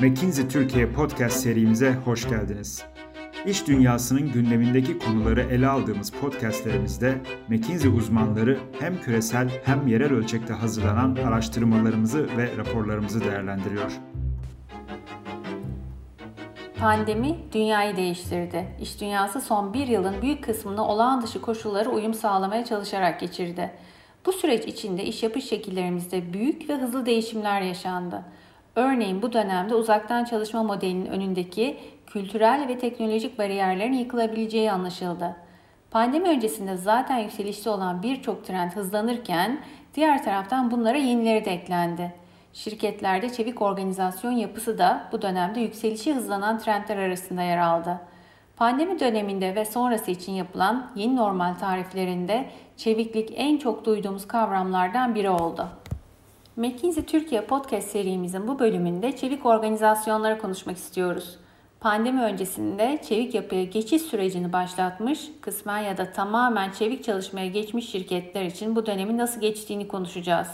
McKinsey Türkiye podcast serimize hoş geldiniz. İş dünyasının gündemindeki konuları ele aldığımız podcastlerimizde McKinsey uzmanları hem küresel hem yerel ölçekte hazırlanan araştırmalarımızı ve raporlarımızı değerlendiriyor. Pandemi dünyayı değiştirdi. İş dünyası son bir yılın büyük kısmını olağan dışı koşullara uyum sağlamaya çalışarak geçirdi. Bu süreç içinde iş yapış şekillerimizde büyük ve hızlı değişimler yaşandı. Örneğin bu dönemde uzaktan çalışma modelinin önündeki kültürel ve teknolojik bariyerlerin yıkılabileceği anlaşıldı. Pandemi öncesinde zaten yükselişte olan birçok trend hızlanırken diğer taraftan bunlara yenileri de eklendi. Şirketlerde çevik organizasyon yapısı da bu dönemde yükselişi hızlanan trendler arasında yer aldı. Pandemi döneminde ve sonrası için yapılan yeni normal tariflerinde çeviklik en çok duyduğumuz kavramlardan biri oldu. McKinsey Türkiye podcast serimizin bu bölümünde çevik organizasyonları konuşmak istiyoruz. Pandemi öncesinde çevik yapıya geçiş sürecini başlatmış, kısmen ya da tamamen çevik çalışmaya geçmiş şirketler için bu dönemi nasıl geçtiğini konuşacağız.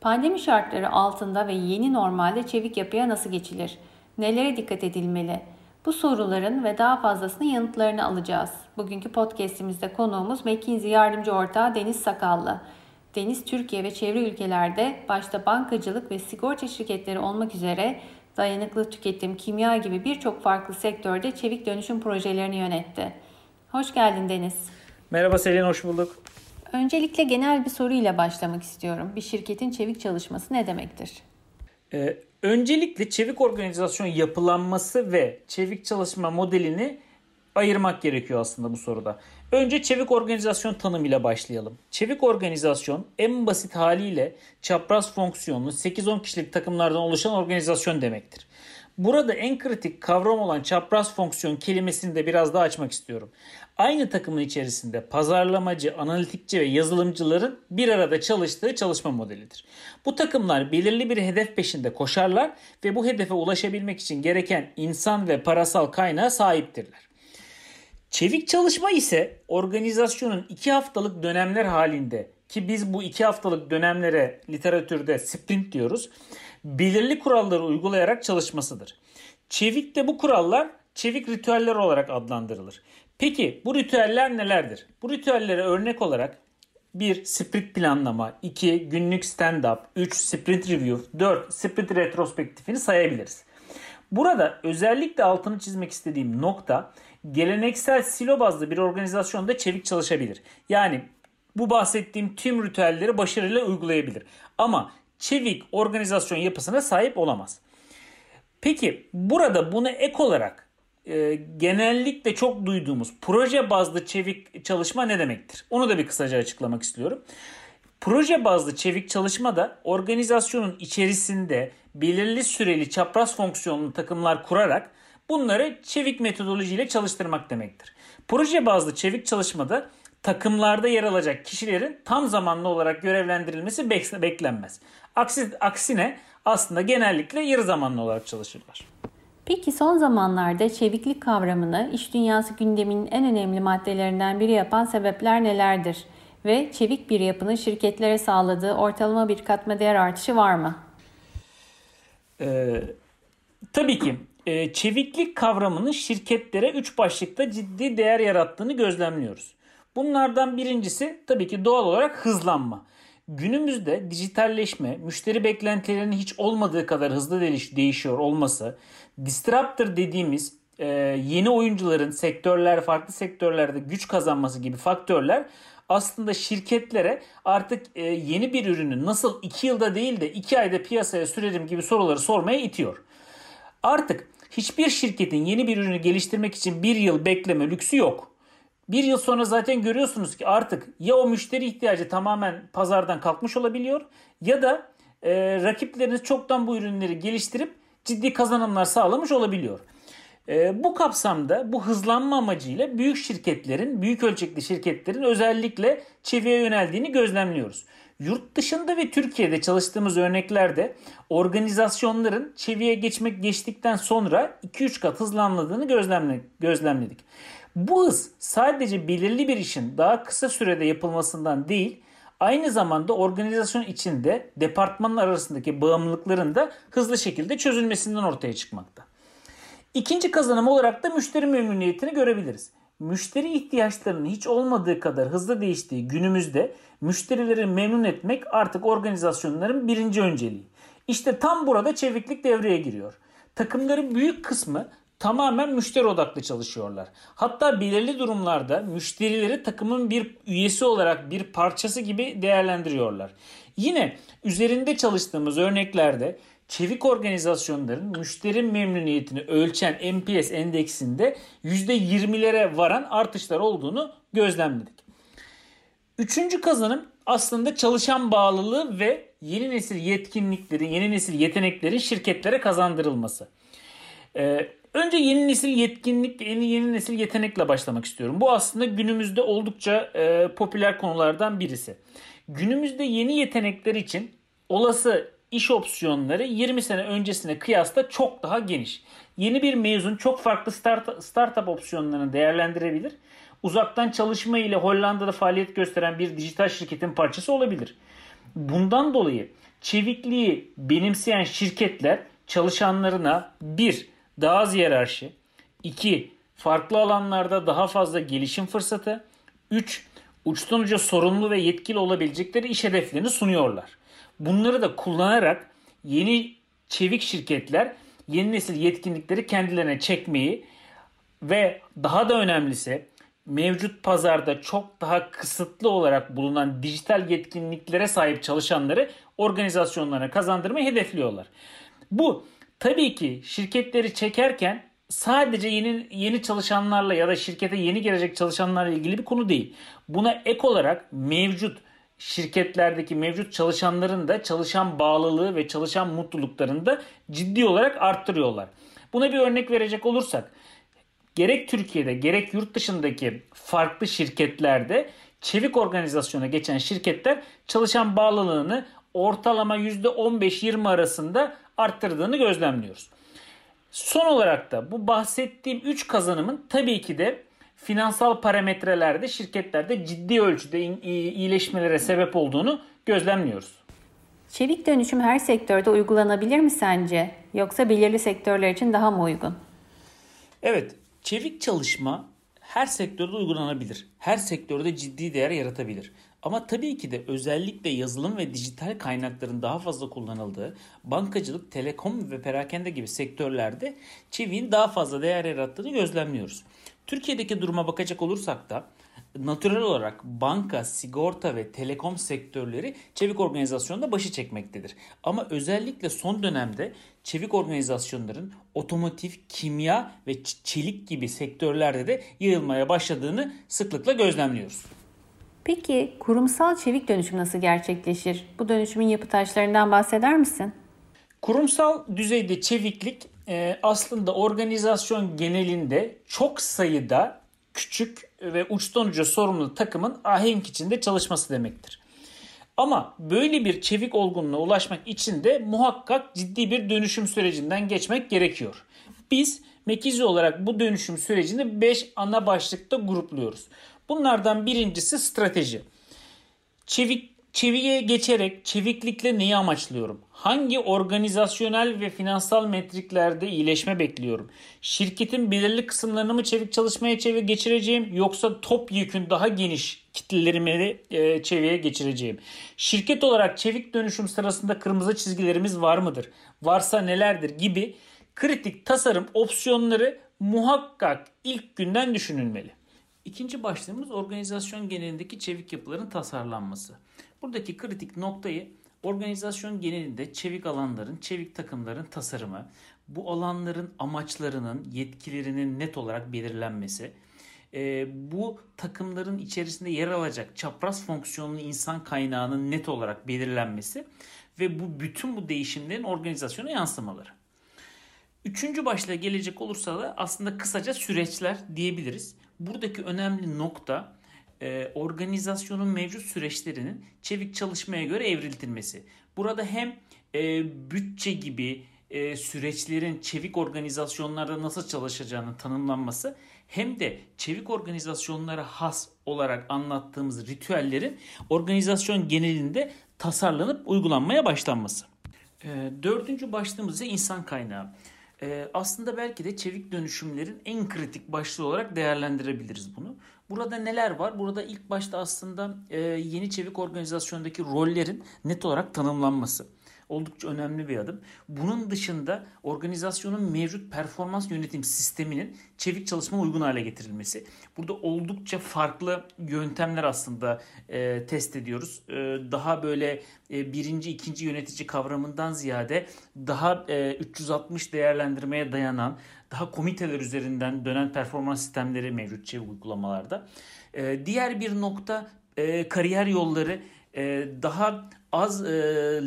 Pandemi şartları altında ve yeni normalde çevik yapıya nasıl geçilir? Nelere dikkat edilmeli? Bu soruların ve daha fazlasının yanıtlarını alacağız. Bugünkü podcastimizde konuğumuz McKinsey yardımcı ortağı Deniz Sakallı. Deniz Türkiye ve çevre ülkelerde başta bankacılık ve sigorta şirketleri olmak üzere dayanıklı tüketim, kimya gibi birçok farklı sektörde çevik dönüşüm projelerini yönetti. Hoş geldin Deniz. Merhaba Selin, hoş bulduk. Öncelikle genel bir soruyla başlamak istiyorum. Bir şirketin çevik çalışması ne demektir? Ee, öncelikle çevik organizasyon yapılanması ve çevik çalışma modelini ayırmak gerekiyor aslında bu soruda. Önce çevik organizasyon tanımıyla başlayalım. Çevik organizasyon en basit haliyle çapraz fonksiyonlu 8-10 kişilik takımlardan oluşan organizasyon demektir. Burada en kritik kavram olan çapraz fonksiyon kelimesini de biraz daha açmak istiyorum. Aynı takımın içerisinde pazarlamacı, analitikçi ve yazılımcıların bir arada çalıştığı çalışma modelidir. Bu takımlar belirli bir hedef peşinde koşarlar ve bu hedefe ulaşabilmek için gereken insan ve parasal kaynağa sahiptirler. Çevik çalışma ise organizasyonun iki haftalık dönemler halinde ki biz bu iki haftalık dönemlere literatürde sprint diyoruz. Belirli kuralları uygulayarak çalışmasıdır. Çevik'te bu kurallar çevik ritüeller olarak adlandırılır. Peki bu ritüeller nelerdir? Bu ritüellere örnek olarak 1. Sprint planlama 2. Günlük stand-up 3. Sprint review 4. Sprint retrospektifini sayabiliriz. Burada özellikle altını çizmek istediğim nokta geleneksel silo bazlı bir organizasyonda çevik çalışabilir. Yani bu bahsettiğim tüm ritüelleri başarıyla uygulayabilir. Ama çevik organizasyon yapısına sahip olamaz. Peki burada buna ek olarak e, genellikle çok duyduğumuz proje bazlı çevik çalışma ne demektir? Onu da bir kısaca açıklamak istiyorum. Proje bazlı çevik çalışma da organizasyonun içerisinde belirli süreli çapraz fonksiyonlu takımlar kurarak bunları çevik metodolojiyle çalıştırmak demektir. Proje bazlı çevik çalışmada takımlarda yer alacak kişilerin tam zamanlı olarak görevlendirilmesi beklenmez. Aksi, aksine aslında genellikle yarı zamanlı olarak çalışırlar. Peki son zamanlarda çeviklik kavramını iş dünyası gündeminin en önemli maddelerinden biri yapan sebepler nelerdir? Ve çevik bir yapının şirketlere sağladığı ortalama bir katma değer artışı var mı? Ee, tabii ki e, çeviklik kavramının şirketlere üç başlıkta ciddi değer yarattığını gözlemliyoruz. Bunlardan birincisi tabii ki doğal olarak hızlanma. Günümüzde dijitalleşme, müşteri beklentilerinin hiç olmadığı kadar hızlı değişiyor olması, disruptor dediğimiz e, yeni oyuncuların sektörler, farklı sektörlerde güç kazanması gibi faktörler aslında şirketlere artık e, yeni bir ürünü nasıl 2 yılda değil de 2 ayda piyasaya sürerim gibi soruları sormaya itiyor. Artık hiçbir şirketin yeni bir ürünü geliştirmek için bir yıl bekleme lüksü yok. Bir yıl sonra zaten görüyorsunuz ki artık ya o müşteri ihtiyacı tamamen pazardan kalkmış olabiliyor ya da e, rakipleriniz çoktan bu ürünleri geliştirip ciddi kazanımlar sağlamış olabiliyor. E, bu kapsamda bu hızlanma amacıyla büyük şirketlerin, büyük ölçekli şirketlerin özellikle çeviye yöneldiğini gözlemliyoruz. Yurt dışında ve Türkiye'de çalıştığımız örneklerde organizasyonların çeviye geçmek geçtikten sonra 2-3 kat hızlanmadığını gözlemledik. Bu hız sadece belirli bir işin daha kısa sürede yapılmasından değil, Aynı zamanda organizasyon içinde departmanlar arasındaki bağımlılıkların da hızlı şekilde çözülmesinden ortaya çıkmakta. İkinci kazanım olarak da müşteri memnuniyetini görebiliriz. Müşteri ihtiyaçlarının hiç olmadığı kadar hızlı değiştiği günümüzde müşterileri memnun etmek artık organizasyonların birinci önceliği. İşte tam burada çeviklik devreye giriyor. Takımların büyük kısmı tamamen müşteri odaklı çalışıyorlar. Hatta belirli durumlarda müşterileri takımın bir üyesi olarak bir parçası gibi değerlendiriyorlar. Yine üzerinde çalıştığımız örneklerde çevik organizasyonların müşteri memnuniyetini ölçen NPS endeksinde %20'lere varan artışlar olduğunu gözlemledik. Üçüncü kazanım aslında çalışan bağlılığı ve yeni nesil yetkinliklerin, yeni nesil yeteneklerin şirketlere kazandırılması. Ee, önce yeni nesil yetkinlik, yeni yeni nesil yetenekle başlamak istiyorum. Bu aslında günümüzde oldukça e, popüler konulardan birisi. Günümüzde yeni yetenekler için olası iş opsiyonları 20 sene öncesine kıyasla çok daha geniş. Yeni bir mezun çok farklı start, startup opsiyonlarını değerlendirebilir. Uzaktan çalışma ile Hollanda'da faaliyet gösteren bir dijital şirketin parçası olabilir. Bundan dolayı çevikliği benimseyen şirketler çalışanlarına bir daha az hiyerarşi, iki farklı alanlarda daha fazla gelişim fırsatı, üç uçtan uca sorumlu ve yetkili olabilecekleri iş hedeflerini sunuyorlar. Bunları da kullanarak yeni çevik şirketler yeni nesil yetkinlikleri kendilerine çekmeyi ve daha da önemlisi mevcut pazarda çok daha kısıtlı olarak bulunan dijital yetkinliklere sahip çalışanları organizasyonlarına kazandırmayı hedefliyorlar. Bu tabii ki şirketleri çekerken sadece yeni yeni çalışanlarla ya da şirkete yeni gelecek çalışanlarla ilgili bir konu değil. Buna ek olarak mevcut şirketlerdeki mevcut çalışanların da çalışan bağlılığı ve çalışan mutluluklarını da ciddi olarak arttırıyorlar. Buna bir örnek verecek olursak gerek Türkiye'de gerek yurt dışındaki farklı şirketlerde çevik organizasyona geçen şirketler çalışan bağlılığını ortalama %15-20 arasında arttırdığını gözlemliyoruz. Son olarak da bu bahsettiğim 3 kazanımın tabii ki de finansal parametrelerde şirketlerde ciddi ölçüde iyileşmelere sebep olduğunu gözlemliyoruz. Çevik dönüşüm her sektörde uygulanabilir mi sence? Yoksa belirli sektörler için daha mı uygun? Evet, çevik çalışma her sektörde uygulanabilir. Her sektörde ciddi değer yaratabilir. Ama tabii ki de özellikle yazılım ve dijital kaynakların daha fazla kullanıldığı bankacılık, telekom ve perakende gibi sektörlerde çeviğin daha fazla değer yarattığını gözlemliyoruz. Türkiye'deki duruma bakacak olursak da natürel olarak banka, sigorta ve telekom sektörleri çevik organizasyonda başı çekmektedir. Ama özellikle son dönemde çevik organizasyonların otomotiv, kimya ve çelik gibi sektörlerde de yayılmaya başladığını sıklıkla gözlemliyoruz. Peki kurumsal çevik dönüşüm nasıl gerçekleşir? Bu dönüşümün yapı taşlarından bahseder misin? Kurumsal düzeyde çeviklik e, aslında organizasyon genelinde çok sayıda küçük ve uçtan uca sorumlu takımın ahenk içinde çalışması demektir. Ama böyle bir çevik olgunluğa ulaşmak için de muhakkak ciddi bir dönüşüm sürecinden geçmek gerekiyor. Biz McKinsey olarak bu dönüşüm sürecini 5 ana başlıkta grupluyoruz. Bunlardan birincisi strateji. Çevik Çeviye geçerek çeviklikle neyi amaçlıyorum? Hangi organizasyonel ve finansal metriklerde iyileşme bekliyorum? Şirketin belirli kısımlarını mı çevik çalışmaya çevik geçireceğim yoksa top yükün daha geniş kitlelerimi e, çeviye geçireceğim? Şirket olarak çevik dönüşüm sırasında kırmızı çizgilerimiz var mıdır? Varsa nelerdir gibi kritik tasarım opsiyonları muhakkak ilk günden düşünülmeli. İkinci başlığımız organizasyon genelindeki çevik yapıların tasarlanması. Buradaki kritik noktayı organizasyon genelinde çevik alanların, çevik takımların tasarımı, bu alanların amaçlarının, yetkilerinin net olarak belirlenmesi, e, bu takımların içerisinde yer alacak çapraz fonksiyonlu insan kaynağının net olarak belirlenmesi ve bu bütün bu değişimlerin organizasyona yansımaları. Üçüncü başlığa gelecek olursa da aslında kısaca süreçler diyebiliriz. Buradaki önemli nokta e, organizasyonun mevcut süreçlerinin çevik çalışmaya göre evriltilmesi. Burada hem e, bütçe gibi e, süreçlerin çevik organizasyonlarda nasıl çalışacağını tanımlanması hem de çevik organizasyonlara has olarak anlattığımız ritüellerin organizasyon genelinde tasarlanıp uygulanmaya başlanması. E, dördüncü başlığımız ise insan kaynağı. E, aslında belki de çevik dönüşümlerin en kritik başlığı olarak değerlendirebiliriz bunu. Burada neler var? Burada ilk başta aslında e, yeni çevik organizasyondaki rollerin net olarak tanımlanması oldukça önemli bir adım. Bunun dışında organizasyonun mevcut performans yönetim sisteminin çevik çalışma uygun hale getirilmesi. Burada oldukça farklı yöntemler aslında e, test ediyoruz. E, daha böyle e, birinci, ikinci yönetici kavramından ziyade daha e, 360 değerlendirmeye dayanan, daha komiteler üzerinden dönen performans sistemleri mevcut çevik uygulamalarda. E, diğer bir nokta e, kariyer yolları e, daha az e,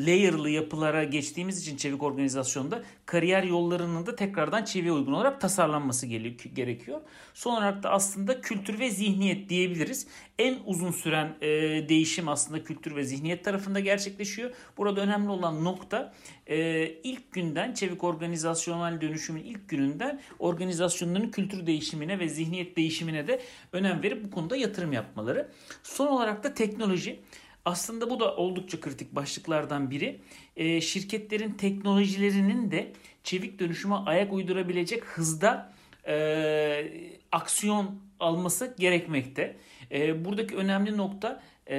layer'lı yapılara geçtiğimiz için çevik organizasyonda kariyer yollarının da tekrardan çeviye uygun olarak tasarlanması gerekiyor. Son olarak da aslında kültür ve zihniyet diyebiliriz. En uzun süren e, değişim aslında kültür ve zihniyet tarafında gerçekleşiyor. Burada önemli olan nokta e, ilk günden çevik organizasyonel dönüşümün ilk gününden organizasyonların kültür değişimine ve zihniyet değişimine de önem verip bu konuda yatırım yapmaları. Son olarak da teknoloji. Aslında bu da oldukça kritik başlıklardan biri. E, şirketlerin teknolojilerinin de çevik dönüşüme ayak uydurabilecek hızda e, aksiyon alması gerekmekte. E, buradaki önemli nokta e,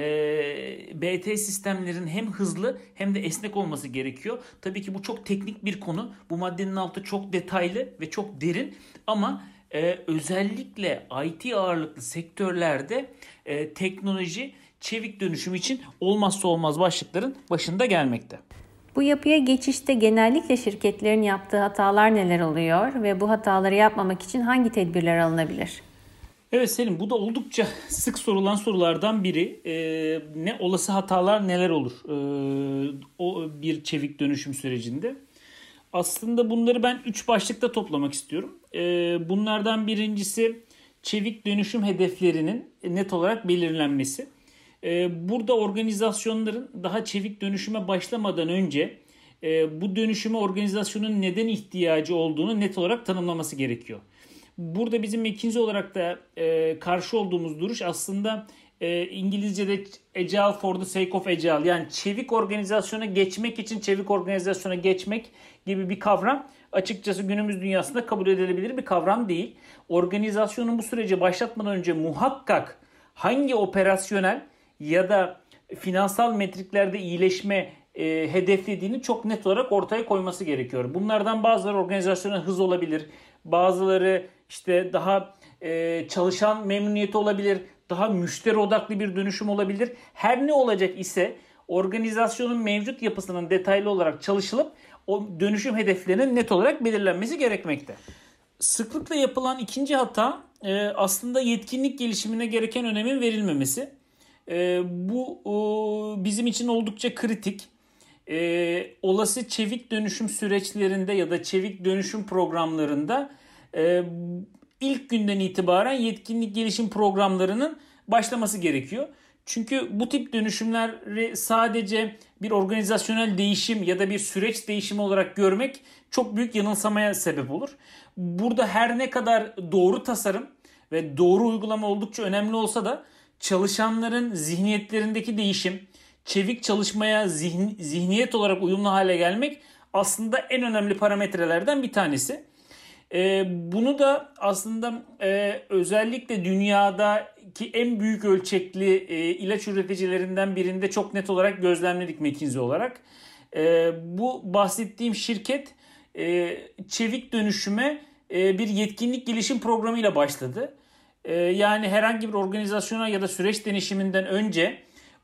BT sistemlerin hem hızlı hem de esnek olması gerekiyor. Tabii ki bu çok teknik bir konu. Bu maddenin altı çok detaylı ve çok derin ama e, özellikle IT ağırlıklı sektörlerde e, teknoloji çevik dönüşüm için olmazsa olmaz başlıkların başında gelmekte. Bu yapıya geçişte genellikle şirketlerin yaptığı hatalar neler oluyor ve bu hataları yapmamak için hangi tedbirler alınabilir? Evet Selim bu da oldukça sık sorulan sorulardan biri. Ee, ne olası hatalar neler olur ee, o bir çevik dönüşüm sürecinde? Aslında bunları ben üç başlıkta toplamak istiyorum. Ee, bunlardan birincisi çevik dönüşüm hedeflerinin net olarak belirlenmesi. Ee, burada organizasyonların daha çevik dönüşüme başlamadan önce e, bu dönüşüme organizasyonun neden ihtiyacı olduğunu net olarak tanımlaması gerekiyor. Burada bizim ikinci olarak da e, karşı olduğumuz duruş aslında e, İngilizce'de agile for the sake of agile yani çevik organizasyona geçmek için çevik organizasyona geçmek gibi bir kavram açıkçası günümüz dünyasında kabul edilebilir bir kavram değil. Organizasyonun bu süreci başlatmadan önce muhakkak hangi operasyonel ya da finansal metriklerde iyileşme e, hedeflediğini çok net olarak ortaya koyması gerekiyor. Bunlardan bazıları organizasyona hız olabilir. Bazıları işte daha e, çalışan memnuniyeti olabilir. Daha müşteri odaklı bir dönüşüm olabilir. Her ne olacak ise organizasyonun mevcut yapısının detaylı olarak çalışılıp o dönüşüm hedeflerinin net olarak belirlenmesi gerekmekte. Sıklıkla yapılan ikinci hata e, aslında yetkinlik gelişimine gereken önemin verilmemesi. E, bu bizim için oldukça kritik. E, olası çevik dönüşüm süreçlerinde ya da çevik dönüşüm programlarında e, ilk günden itibaren yetkinlik gelişim programlarının başlaması gerekiyor. Çünkü bu tip dönüşümleri sadece bir organizasyonel değişim ya da bir süreç değişimi olarak görmek çok büyük yanılsamaya sebep olur. Burada her ne kadar doğru tasarım ve doğru uygulama oldukça önemli olsa da çalışanların zihniyetlerindeki değişim, çevik çalışmaya zihn, zihniyet olarak uyumlu hale gelmek aslında en önemli parametrelerden bir tanesi. E, bunu da aslında e, özellikle dünyadaki en büyük ölçekli e, ilaç üreticilerinden birinde çok net olarak gözlemledik McKinsey olarak. E, bu bahsettiğim şirket e, çevik dönüşüme e, bir yetkinlik gelişim programıyla başladı. E, yani herhangi bir organizasyona ya da süreç denişiminden önce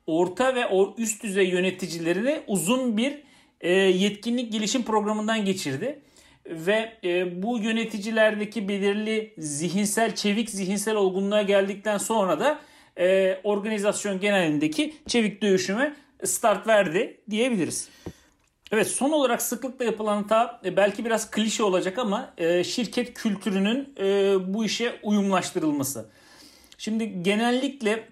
orta ve üst düzey yöneticilerini uzun bir e, yetkinlik gelişim programından geçirdi ve e, bu yöneticilerdeki belirli zihinsel çevik zihinsel olgunluğa geldikten sonra da e, organizasyon genelindeki çevik dövüşüme start verdi diyebiliriz. Evet son olarak sıklıkla yapılan hata e, belki biraz klişe olacak ama e, şirket kültürünün e, bu işe uyumlaştırılması. Şimdi genellikle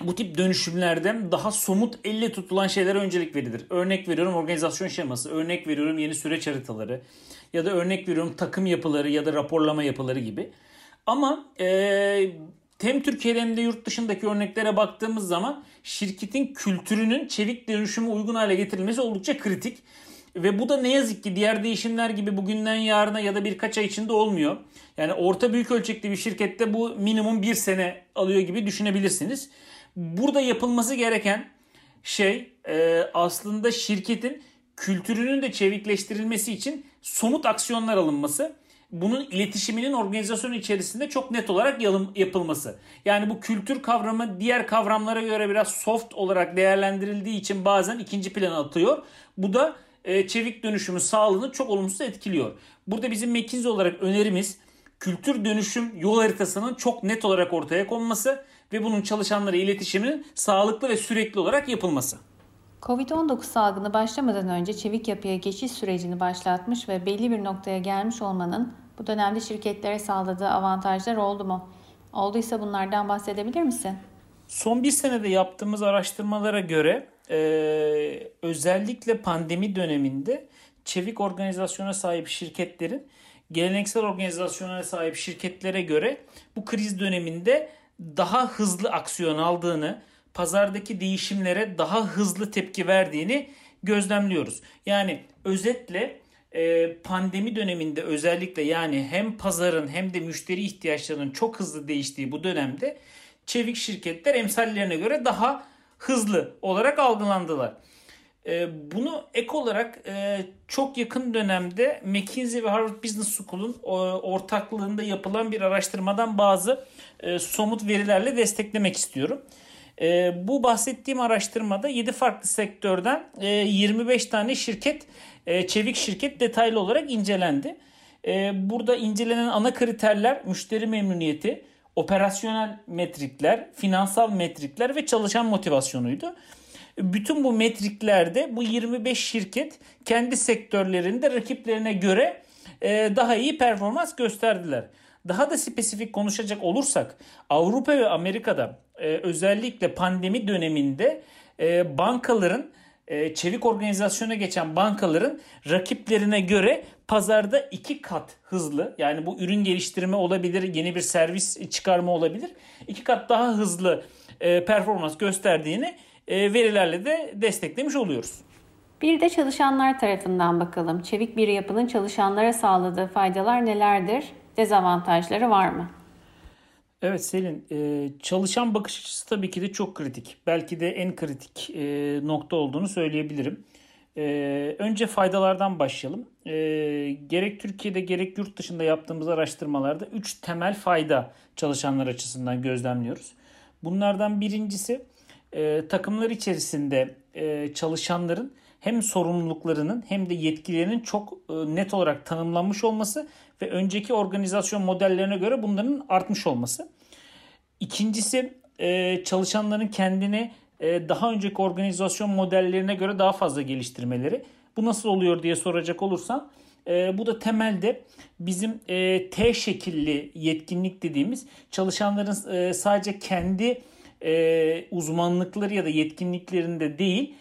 bu tip dönüşümlerde daha somut elle tutulan şeylere öncelik verilir. Örnek veriyorum organizasyon şeması, örnek veriyorum yeni süreç haritaları ya da örnek veriyorum takım yapıları ya da raporlama yapıları gibi. Ama hem Türkiye'de hem de yurt dışındaki örneklere baktığımız zaman şirketin kültürünün çevik dönüşüme uygun hale getirilmesi oldukça kritik. Ve bu da ne yazık ki diğer değişimler gibi bugünden yarına ya da birkaç ay içinde olmuyor. Yani orta büyük ölçekli bir şirkette bu minimum bir sene alıyor gibi düşünebilirsiniz. Burada yapılması gereken şey e, aslında şirketin kültürünün de çevikleştirilmesi için somut aksiyonlar alınması. Bunun iletişiminin organizasyon içerisinde çok net olarak yapılması. Yani bu kültür kavramı diğer kavramlara göre biraz soft olarak değerlendirildiği için bazen ikinci plana atıyor. Bu da e, çevik dönüşümü sağlığını çok olumsuz etkiliyor. Burada bizim McKinsey olarak önerimiz kültür dönüşüm yol haritasının çok net olarak ortaya konması ve bunun çalışanlara iletişiminin sağlıklı ve sürekli olarak yapılması. Covid-19 salgını başlamadan önce çevik yapıya geçiş sürecini başlatmış ve belli bir noktaya gelmiş olmanın bu dönemde şirketlere sağladığı avantajlar oldu mu? Olduysa bunlardan bahsedebilir misin? Son bir senede yaptığımız araştırmalara göre e, özellikle pandemi döneminde çevik organizasyona sahip şirketlerin geleneksel organizasyona sahip şirketlere göre bu kriz döneminde daha hızlı aksiyon aldığını, pazardaki değişimlere daha hızlı tepki verdiğini gözlemliyoruz. Yani özetle pandemi döneminde özellikle yani hem pazarın hem de müşteri ihtiyaçlarının çok hızlı değiştiği bu dönemde çevik şirketler emsallerine göre daha hızlı olarak algılandılar. E, bunu ek olarak e, çok yakın dönemde McKinsey ve Harvard Business School'un ortaklığında yapılan bir araştırmadan bazı somut verilerle desteklemek istiyorum. Bu bahsettiğim araştırmada 7 farklı sektörden 25 tane şirket, çevik şirket detaylı olarak incelendi. Burada incelenen ana kriterler müşteri memnuniyeti, operasyonel metrikler, finansal metrikler ve çalışan motivasyonuydu. Bütün bu metriklerde bu 25 şirket kendi sektörlerinde rakiplerine göre e, daha iyi performans gösterdiler. Daha da spesifik konuşacak olursak Avrupa ve Amerika'da e, özellikle pandemi döneminde e, çevik organizasyona geçen bankaların rakiplerine göre pazarda iki kat hızlı yani bu ürün geliştirme olabilir, yeni bir servis çıkarma olabilir. iki kat daha hızlı performans gösterdiğini e, verilerle de desteklemiş oluyoruz. Bir de çalışanlar tarafından bakalım. Çevik bir yapının çalışanlara sağladığı faydalar nelerdir? Dezavantajları var mı? Evet Selin, e, çalışan bakış açısı tabii ki de çok kritik. Belki de en kritik e, nokta olduğunu söyleyebilirim. Önce faydalardan başlayalım. Gerek Türkiye'de gerek yurt dışında yaptığımız araştırmalarda 3 temel fayda çalışanlar açısından gözlemliyoruz. Bunlardan birincisi e, takımlar içerisinde e, çalışanların hem sorumluluklarının hem de yetkilerinin çok e, net olarak tanımlanmış olması ve önceki organizasyon modellerine göre bunların artmış olması. İkincisi e, çalışanların kendini e, daha önceki organizasyon modellerine göre daha fazla geliştirmeleri. Bu nasıl oluyor diye soracak olursan e, bu da temelde bizim T şekilli yetkinlik dediğimiz çalışanların sadece kendi e, uzmanlıkları ya da yetkinliklerinde değil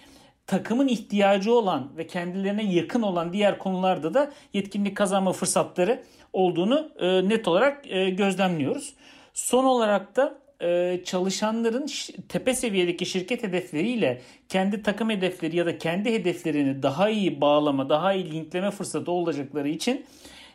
takımın ihtiyacı olan ve kendilerine yakın olan diğer konularda da yetkinlik kazanma fırsatları olduğunu e, net olarak e, gözlemliyoruz. Son olarak da e, çalışanların tepe seviyedeki şirket hedefleriyle kendi takım hedefleri ya da kendi hedeflerini daha iyi bağlama, daha iyi linkleme fırsatı olacakları için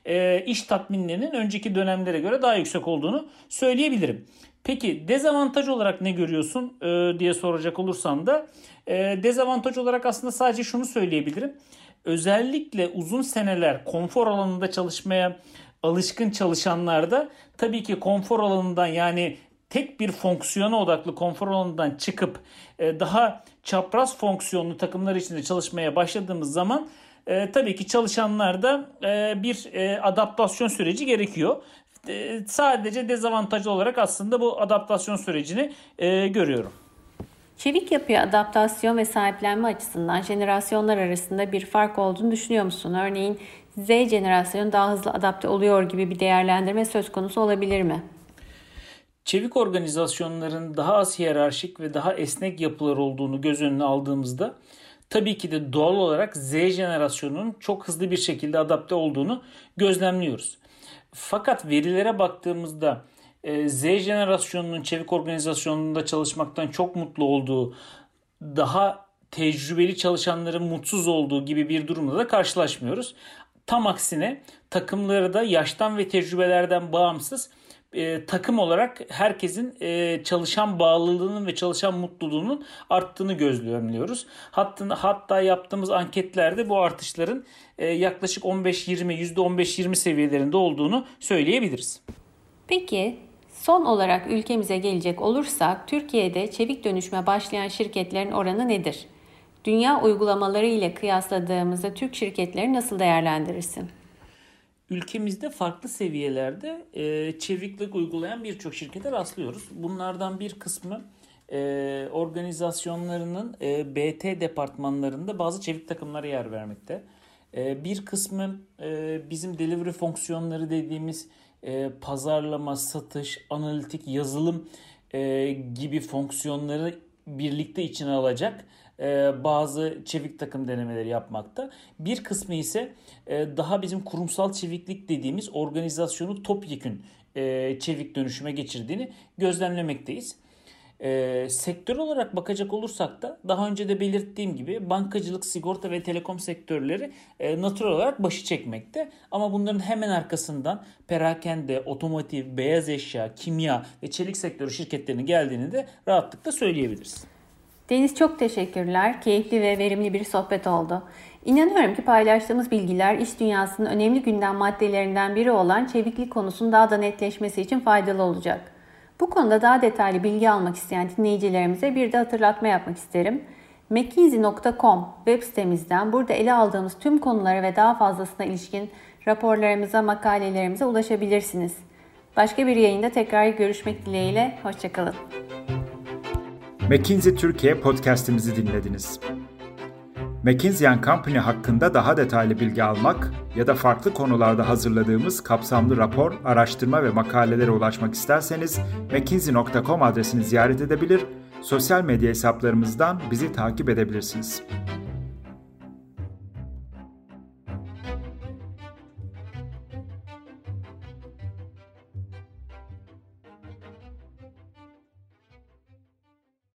e, iş tatminlerinin önceki dönemlere göre daha yüksek olduğunu söyleyebilirim. Peki dezavantaj olarak ne görüyorsun e, diye soracak olursan da e, dezavantaj olarak aslında sadece şunu söyleyebilirim. Özellikle uzun seneler konfor alanında çalışmaya alışkın çalışanlarda tabii ki konfor alanından yani tek bir fonksiyona odaklı konfor alanından çıkıp e, daha çapraz fonksiyonlu takımlar içinde çalışmaya başladığımız zaman e, tabii ki çalışanlarda e, bir e, adaptasyon süreci gerekiyor. E, sadece dezavantajlı olarak aslında bu adaptasyon sürecini e, görüyorum. Çevik yapıya adaptasyon ve sahiplenme açısından jenerasyonlar arasında bir fark olduğunu düşünüyor musun? Örneğin Z jenerasyonu daha hızlı adapte oluyor gibi bir değerlendirme söz konusu olabilir mi? Çevik organizasyonların daha az hiyerarşik ve daha esnek yapılar olduğunu göz önüne aldığımızda tabii ki de doğal olarak Z jenerasyonunun çok hızlı bir şekilde adapte olduğunu gözlemliyoruz. Fakat verilere baktığımızda e, Z jenerasyonunun çevik organizasyonunda çalışmaktan çok mutlu olduğu, daha tecrübeli çalışanların mutsuz olduğu gibi bir durumla da karşılaşmıyoruz. Tam aksine takımları da yaştan ve tecrübelerden bağımsız e, takım olarak herkesin e, çalışan bağlılığının ve çalışan mutluluğunun arttığını gözlemliyoruz. Hatta, hatta yaptığımız anketlerde bu artışların e, yaklaşık 15-20 %15-20 seviyelerinde olduğunu söyleyebiliriz. Peki son olarak ülkemize gelecek olursak Türkiye'de çevik dönüşme başlayan şirketlerin oranı nedir? Dünya uygulamaları ile kıyasladığımızda Türk şirketleri nasıl değerlendirirsin? Ülkemizde farklı seviyelerde e, çeviklik uygulayan birçok şirkete rastlıyoruz. Bunlardan bir kısmı e, organizasyonlarının e, BT departmanlarında bazı çevik takımlara yer vermekte. E, bir kısmı e, bizim delivery fonksiyonları dediğimiz e, pazarlama, satış, analitik, yazılım e, gibi fonksiyonları birlikte içine alacak e, bazı çevik takım denemeleri yapmakta. Bir kısmı ise e, daha bizim kurumsal çeviklik dediğimiz organizasyonu topyekün e, çevik dönüşüme geçirdiğini gözlemlemekteyiz. E, sektör olarak bakacak olursak da daha önce de belirttiğim gibi bankacılık, sigorta ve telekom sektörleri e, natural olarak başı çekmekte. Ama bunların hemen arkasından perakende, otomotiv, beyaz eşya, kimya ve çelik sektörü şirketlerinin geldiğini de rahatlıkla söyleyebiliriz. Deniz çok teşekkürler. Keyifli ve verimli bir sohbet oldu. İnanıyorum ki paylaştığımız bilgiler iş dünyasının önemli gündem maddelerinden biri olan çeviklik konusunun daha da netleşmesi için faydalı olacak. Bu konuda daha detaylı bilgi almak isteyen dinleyicilerimize bir de hatırlatma yapmak isterim. McKinsey.com web sitemizden burada ele aldığımız tüm konulara ve daha fazlasına ilişkin raporlarımıza, makalelerimize ulaşabilirsiniz. Başka bir yayında tekrar görüşmek dileğiyle, hoşçakalın. McKinsey Türkiye podcast'imizi dinlediniz. McKinsey Company hakkında daha detaylı bilgi almak ya da farklı konularda hazırladığımız kapsamlı rapor, araştırma ve makalelere ulaşmak isterseniz mckinsey.com adresini ziyaret edebilir, sosyal medya hesaplarımızdan bizi takip edebilirsiniz.